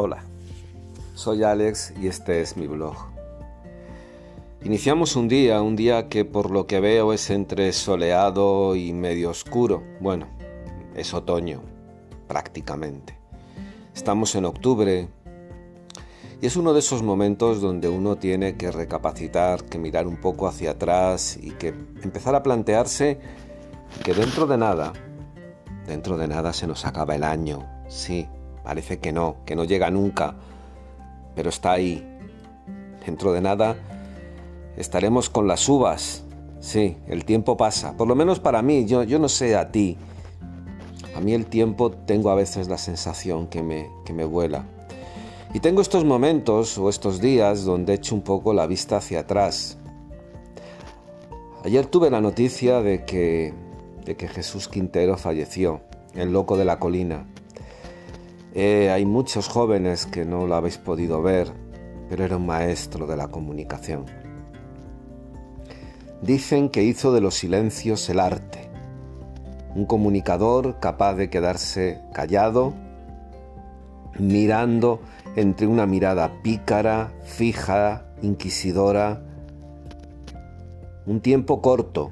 Hola, soy Alex y este es mi blog. Iniciamos un día, un día que por lo que veo es entre soleado y medio oscuro. Bueno, es otoño, prácticamente. Estamos en octubre y es uno de esos momentos donde uno tiene que recapacitar, que mirar un poco hacia atrás y que empezar a plantearse que dentro de nada, dentro de nada se nos acaba el año. Sí, parece que no, que no llega nunca, pero está ahí. Dentro de nada estaremos con las uvas. Sí, el tiempo pasa, por lo menos para mí, yo, yo no sé a ti. A mí el tiempo tengo a veces la sensación que me, que me vuela. Y tengo estos momentos o estos días donde echo un poco la vista hacia atrás. Ayer tuve la noticia de que, de que Jesús Quintero falleció, el loco de la colina. Eh, hay muchos jóvenes que no lo habéis podido ver, pero era un maestro de la comunicación. Dicen que hizo de los silencios el arte, un comunicador capaz de quedarse callado, mirando entre una mirada pícara, fija, inquisidora, un tiempo corto,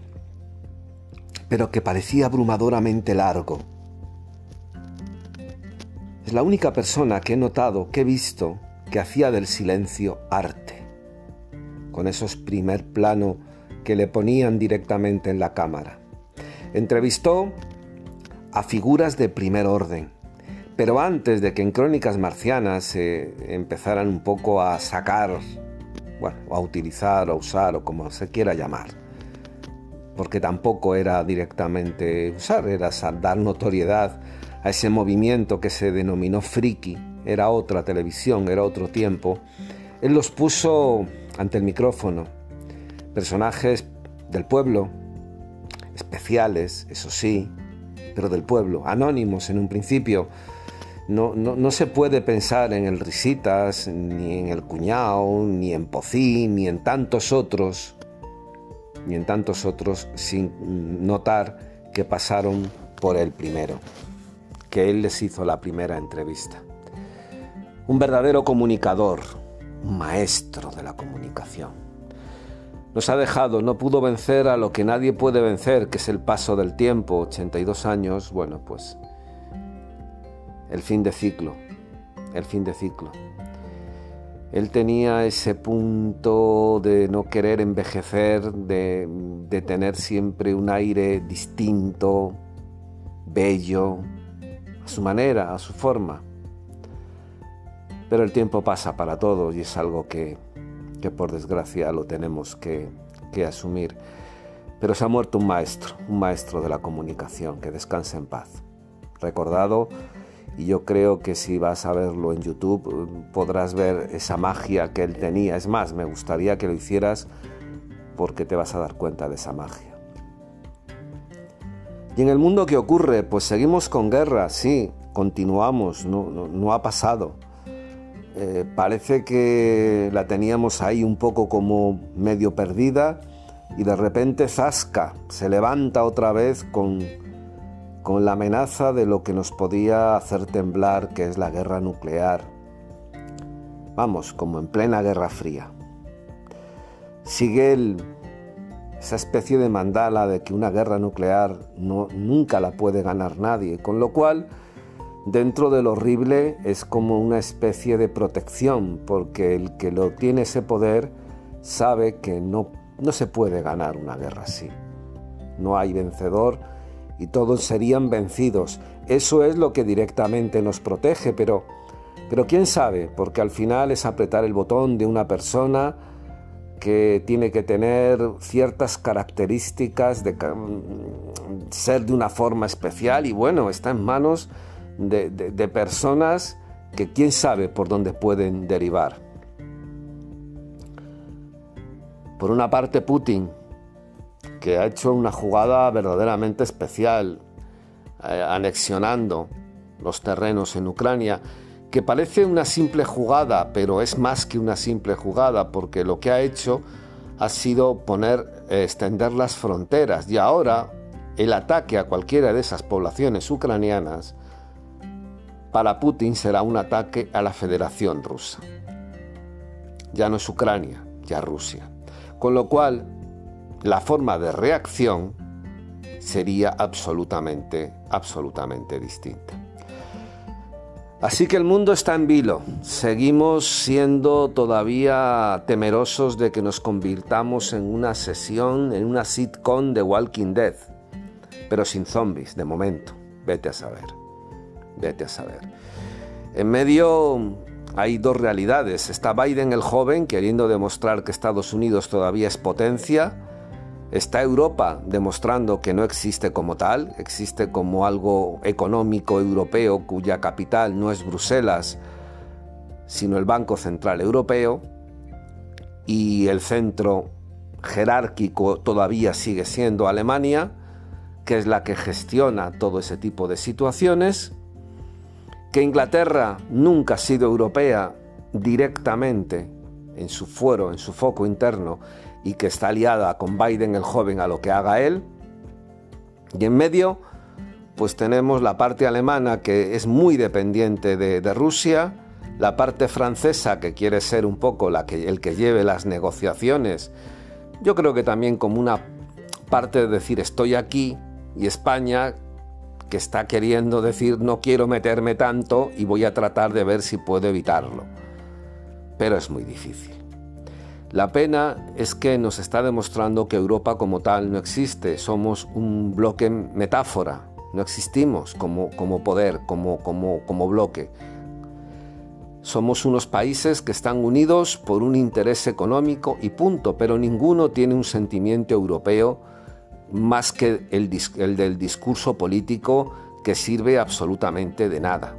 pero que parecía abrumadoramente largo. Es la única persona que he notado, que he visto, que hacía del silencio arte, con esos primer plano que le ponían directamente en la cámara. Entrevistó a figuras de primer orden, pero antes de que en Crónicas Marcianas se empezaran un poco a sacar, bueno, a utilizar o usar o como se quiera llamar, porque tampoco era directamente usar, era dar notoriedad a ese movimiento que se denominó friki, era otra televisión, era otro tiempo, él los puso ante el micrófono, personajes del pueblo, especiales, eso sí, pero del pueblo, anónimos en un principio, no, se puede pensar en el Risitas, ni en el Cuñado, ni en Pocín, ni en tantos otros, ni en tantos otros, sin notar que pasaron por el primero, que él les hizo la primera entrevista. Un verdadero comunicador, un maestro de la comunicación. Nos ha dejado, no pudo vencer a lo que nadie puede vencer, que es el paso del tiempo, 82 años, bueno, pues el fin de ciclo, el fin de ciclo. Él tenía ese punto de no querer envejecer, de, de tener siempre un aire distinto, bello, a su manera, a su forma. Pero el tiempo pasa para todos y es algo que, que por desgracia lo tenemos que, que asumir. Pero se ha muerto un maestro, un maestro de la comunicación, que descanse en paz. Recordado y yo creo que si vas a verlo en YouTube podrás ver esa magia que él tenía. Es más, me gustaría que lo hicieras porque te vas a dar cuenta de esa magia. ¿Y en el mundo qué ocurre? Pues seguimos con guerra, sí, continuamos, no, ha pasado. Eh, parece que la teníamos ahí un poco como medio perdida y de repente Zasca se levanta otra vez con con la amenaza de lo que nos podía hacer temblar, que es la guerra nuclear. Vamos, como en plena Guerra Fría. Sigue esa especie de mandala de que una guerra nuclear no, nunca la puede ganar nadie, con lo cual dentro de lo horrible es como una especie de protección, porque el que lo tiene ese poder sabe que no, no se puede ganar una guerra así. No hay vencedor, y todos serían vencidos. Eso es lo que directamente nos protege, pero, pero quién sabe, porque al final es apretar el botón de una persona que tiene que tener ciertas características de ser de una forma especial y bueno, está en manos de, personas que quién sabe por dónde pueden derivar. Por una parte, Putin, que ha hecho una jugada verdaderamente especial, eh, anexionando los terrenos en Ucrania, que parece una simple jugada, pero es más que una simple jugada, porque lo que ha hecho ha sido poner, eh, extender las fronteras y ahora el ataque a cualquiera de esas poblaciones ucranianas para Putin será un ataque a la Federación Rusa. Ya no es Ucrania, ya Rusia. Con lo cual, la forma de reacción sería absolutamente, absolutamente distinta. Así que el mundo está en vilo. Seguimos siendo todavía temerosos de que nos convirtamos en una sesión, en una sitcom de Walking Dead, pero sin zombies, de momento. Vete a saber. Vete a saber. En medio hay dos realidades. Está Biden el joven queriendo demostrar que Estados Unidos todavía es potencia. Está Europa demostrando que no existe como tal, existe como algo económico europeo cuya capital no es Bruselas, sino el Banco Central Europeo. Y el centro jerárquico todavía sigue siendo Alemania, que es la que gestiona todo ese tipo de situaciones que Inglaterra nunca ha sido europea directamente en su fuero, en su foco interno, y que está aliada con Biden el joven a lo que haga él. Y en medio, pues tenemos la parte alemana que es muy dependiente de, Rusia, la parte francesa que quiere ser un poco la que, el que lleve las negociaciones, yo creo que también como una parte de decir estoy aquí, y España que está queriendo decir no quiero meterme tanto y voy a tratar de ver si puedo evitarlo. Pero es muy difícil. La pena es que nos está demostrando que Europa como tal no existe, somos un bloque metáfora, no existimos como, como poder, como, como, como bloque. Somos unos países que están unidos por un interés económico y punto, pero ninguno tiene un sentimiento europeo más que el, del discurso político que sirve absolutamente de nada,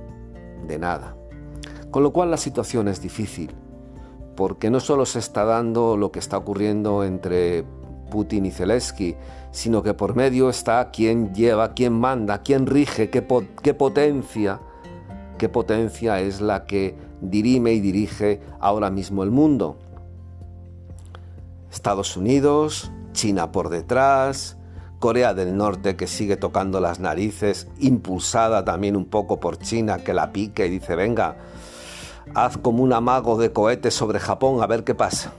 de nada. Con lo cual la situación es difícil, porque no solo se está dando lo que está ocurriendo entre Putin y Zelensky, sino que por medio está quien lleva, quien manda, quien rige, qué, qué potencia, qué potencia es la que dirime y dirige ahora mismo el mundo. Estados Unidos, China por detrás, Corea del Norte que sigue tocando las narices, impulsada también un poco por China que la pique y dice, venga, haz como un amago de cohetes sobre Japón a ver qué pasa.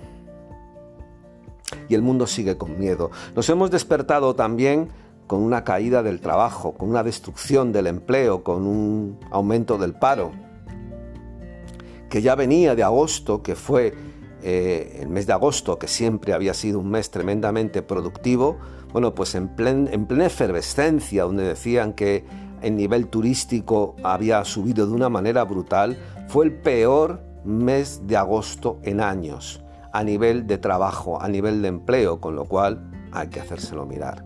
Y el mundo sigue con miedo. Nos hemos despertado también con una caída del trabajo, con una destrucción del empleo, con un aumento del paro, que ya venía de agosto, que fue eh, el mes de agosto, que siempre había sido un mes tremendamente productivo, bueno, pues en, en plena efervescencia, donde decían que el nivel turístico había subido de una manera brutal, fue el peor mes de agosto en años, a nivel de trabajo, a nivel de empleo, con lo cual hay que hacérselo mirar.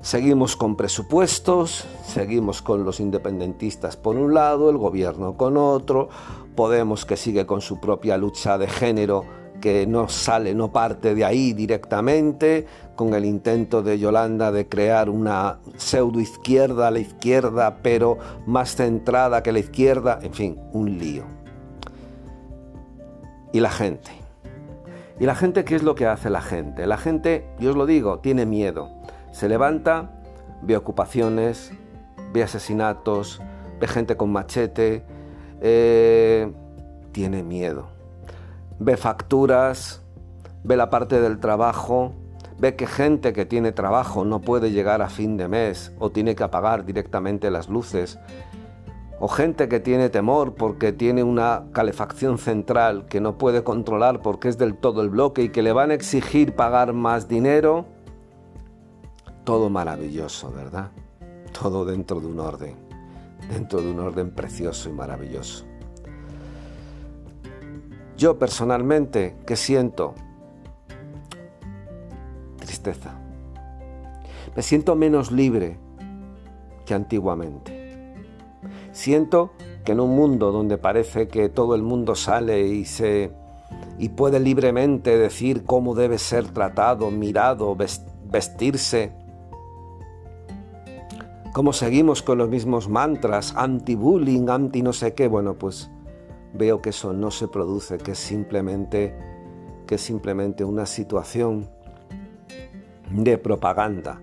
Seguimos con presupuestos, seguimos con los independentistas por un lado, el gobierno con otro, Podemos que sigue con su propia lucha de género que no sale, no parte de ahí directamente, con el intento de Yolanda de crear una pseudo izquierda a la izquierda, pero más centrada que la izquierda, en fin, un lío. Y la gente. ¿Y la gente qué es lo que hace la gente? La gente, yo os lo digo, tiene miedo. Se levanta, ve ocupaciones, ve asesinatos, ve gente con machete, eh, tiene miedo. Ve facturas, ve la parte del trabajo, ve que gente que tiene trabajo no puede llegar a fin de mes o tiene que apagar directamente las luces, o gente que tiene temor porque tiene una calefacción central que no puede controlar porque es del todo el bloque y que le van a exigir pagar más dinero. Todo maravilloso, ¿verdad? Todo dentro de un orden dentro de un orden precioso y maravilloso. Yo personalmente, ¿qué siento? Tristeza. Me siento menos libre que antiguamente. Siento que en un mundo donde parece que todo el mundo sale y se y puede libremente decir cómo debe ser tratado, mirado, vestirse, como seguimos con los mismos mantras, anti-bullying, anti no sé qué, bueno, pues veo que eso no se produce, que es simplemente, que es simplemente una situación de propaganda.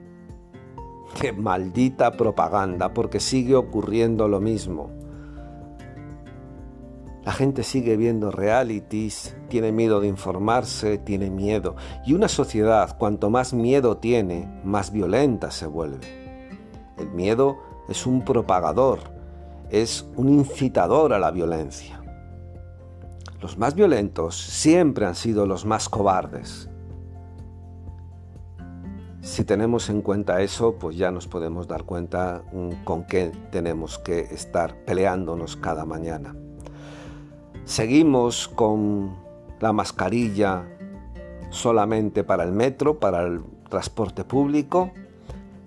Qué maldita propaganda, porque sigue ocurriendo lo mismo. La gente sigue viendo realities, tiene miedo de informarse, tiene miedo. Y una sociedad, cuanto más miedo tiene, más violenta se vuelve. El miedo es un propagador, es un incitador a la violencia. Los más violentos siempre han sido los más cobardes. Si tenemos en cuenta eso, pues ya nos podemos dar cuenta mm, con qué tenemos que estar peleándonos cada mañana. Seguimos con la mascarilla solamente para el metro, para el transporte público,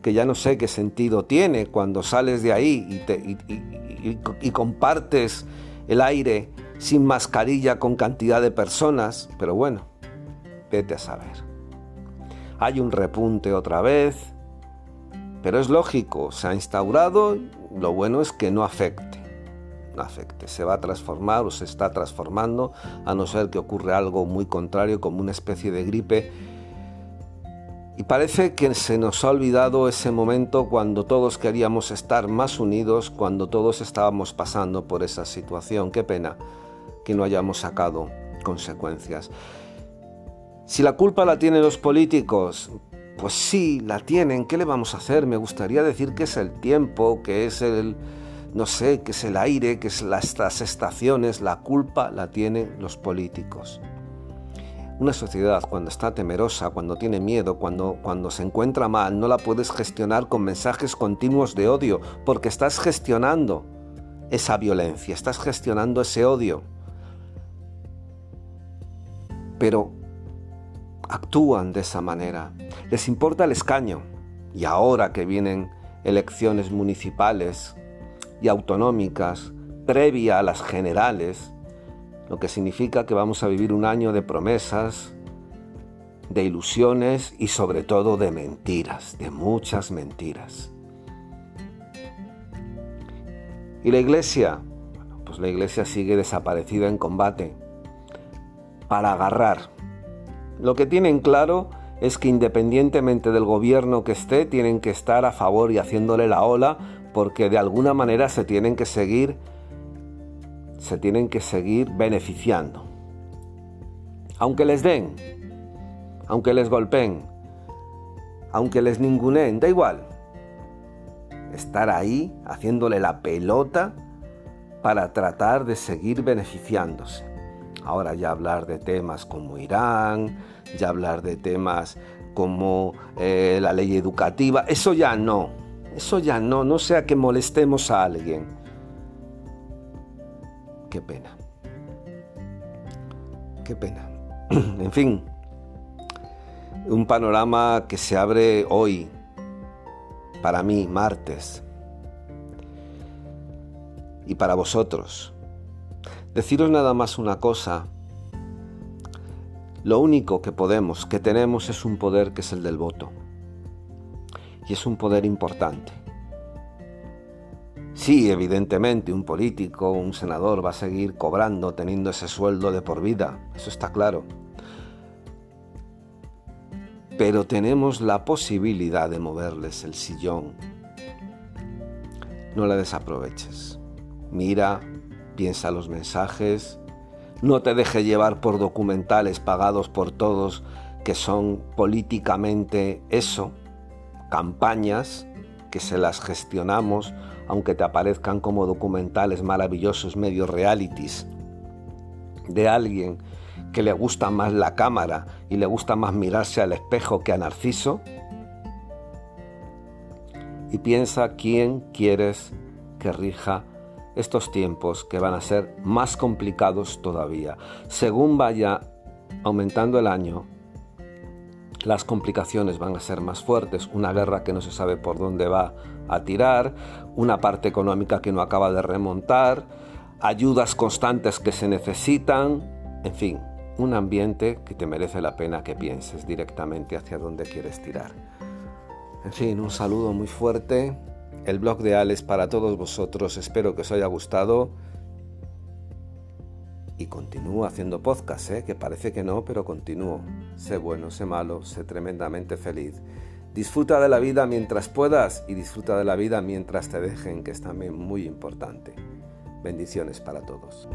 que ya no sé qué sentido tiene cuando sales de ahí y, y compartes el aire sin mascarilla con cantidad de personas, pero bueno, vete a saber. Hay un repunte otra vez, pero es lógico, se ha instaurado, lo bueno es que no afecte, no afecte, se va a transformar o se está transformando, a no ser que ocurra algo muy contrario como una especie de gripe. Y parece que se nos ha olvidado ese momento cuando todos queríamos estar más unidos, cuando todos estábamos pasando por esa situación. Qué pena que no hayamos sacado consecuencias. Si la culpa la tienen los políticos, pues sí, la tienen. ¿Qué le vamos a hacer? Me gustaría decir que es el tiempo, que es el, no sé, que es el aire, que es las, las estaciones. La culpa la tienen los políticos. Una sociedad cuando está temerosa, cuando tiene miedo, cuando, cuando se encuentra mal, no la puedes gestionar con mensajes continuos de odio, porque estás gestionando esa violencia, estás gestionando ese odio. Pero actúan de esa manera. Les importa el escaño. Y ahora que vienen elecciones municipales y autonómicas, previa a las generales, lo que significa que vamos a vivir un año de promesas, de ilusiones y sobre todo de mentiras, de muchas mentiras. ¿Y la iglesia? Pues la iglesia sigue desaparecida en combate para agarrar lo que tienen claro es que independientemente del gobierno que esté, tienen que estar a favor y haciéndole la ola porque de alguna manera se tienen que seguir se tienen que seguir beneficiando. Aunque les den, aunque les golpeen, aunque les ninguneen, da igual. Estar ahí haciéndole la pelota para tratar de seguir beneficiándose. Ahora ya hablar de temas como Irán, ya hablar de temas como eh, la ley educativa, eso ya no, eso ya no, no sea que molestemos a alguien. Qué pena, qué pena. en fin, un panorama que se abre hoy, para mí, martes, y para vosotros Deciros nada más una cosa. Lo único que podemos, que tenemos, es un poder que es el del voto. Y es un poder importante. Sí, evidentemente, un político, un senador va a seguir cobrando, teniendo ese sueldo de por vida. Eso está claro. Pero tenemos la posibilidad de moverles el sillón. No la desaproveches. Mira, piensa los mensajes, no te deje llevar por documentales pagados por todos que son políticamente eso, campañas que se las gestionamos, aunque te aparezcan como documentales maravillosos, medios realities, de alguien que le gusta más la cámara y le gusta más mirarse al espejo que a Narciso. Y piensa quién quieres que rija estos tiempos que van a ser más complicados todavía. Según vaya aumentando el año, las complicaciones van a ser más fuertes, una guerra que no se sabe por dónde va a tirar, una parte económica que no acaba de remontar, ayudas constantes que se necesitan, en fin, un ambiente que te merece la pena que pienses directamente hacia dónde quieres tirar. En fin, un saludo muy fuerte el blog de Alex para todos vosotros. Espero que os haya gustado. Y continúo haciendo podcast, ¿eh? que parece que no, pero continúo. Sé bueno, sé malo, sé tremendamente feliz. Disfruta de la vida mientras puedas y disfruta de la vida mientras te dejen, que es también muy importante. Bendiciones para todos.